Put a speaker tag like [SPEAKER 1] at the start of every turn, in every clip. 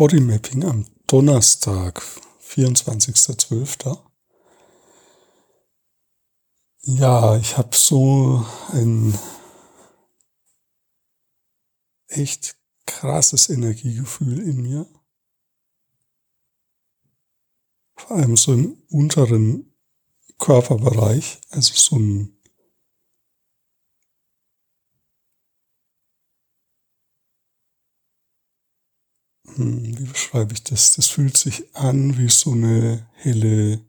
[SPEAKER 1] Bodymapping am Donnerstag, 24.12. Ja, ich habe so ein echt krasses Energiegefühl in mir. Vor allem so im unteren Körperbereich, also so ein wie beschreibe ich das? Das fühlt sich an wie so eine helle,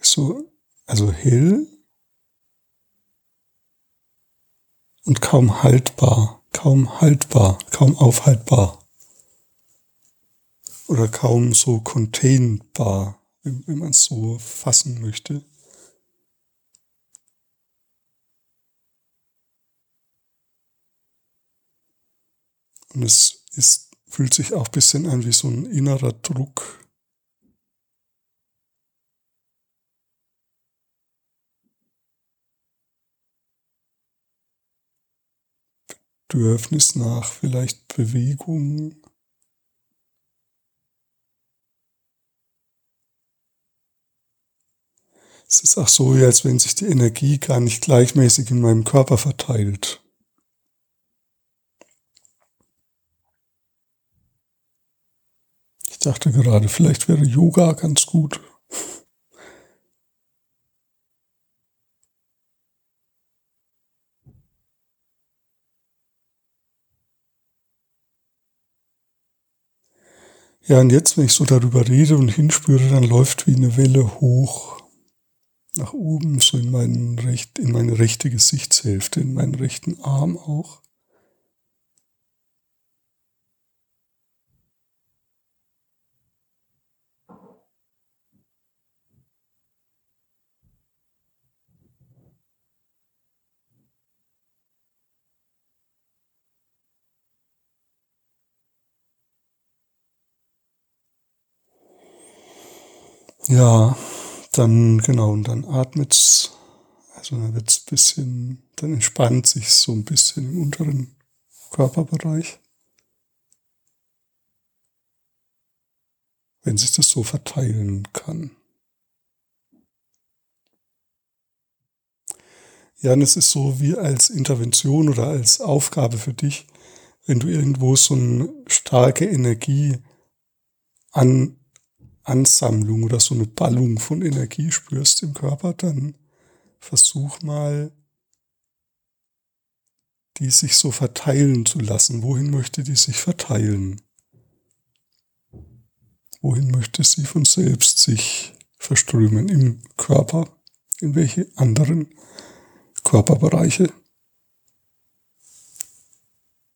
[SPEAKER 1] so, also hell und kaum haltbar, kaum haltbar, kaum aufhaltbar. Oder kaum so containbar, wenn, wenn man es so fassen möchte. Und es ist, fühlt sich auch ein bisschen an wie so ein innerer Druck. Bedürfnis nach vielleicht Bewegung. Es ist auch so, als wenn sich die Energie gar nicht gleichmäßig in meinem Körper verteilt. Dachte gerade, vielleicht wäre Yoga ganz gut. Ja, und jetzt, wenn ich so darüber rede und hinspüre, dann läuft wie eine Welle hoch nach oben, so in, meinen recht, in meine rechte Gesichtshälfte, in meinen rechten Arm auch. Ja, dann genau, und dann atmet's, also dann wird's bisschen, dann entspannt sich so ein bisschen im unteren Körperbereich. Wenn sich das so verteilen kann. Ja, und es ist so wie als Intervention oder als Aufgabe für dich, wenn du irgendwo so eine starke Energie an Ansammlung oder so eine Ballung von Energie spürst im Körper, dann versuch mal, die sich so verteilen zu lassen. Wohin möchte die sich verteilen? Wohin möchte sie von selbst sich verströmen im Körper? In welche anderen Körperbereiche?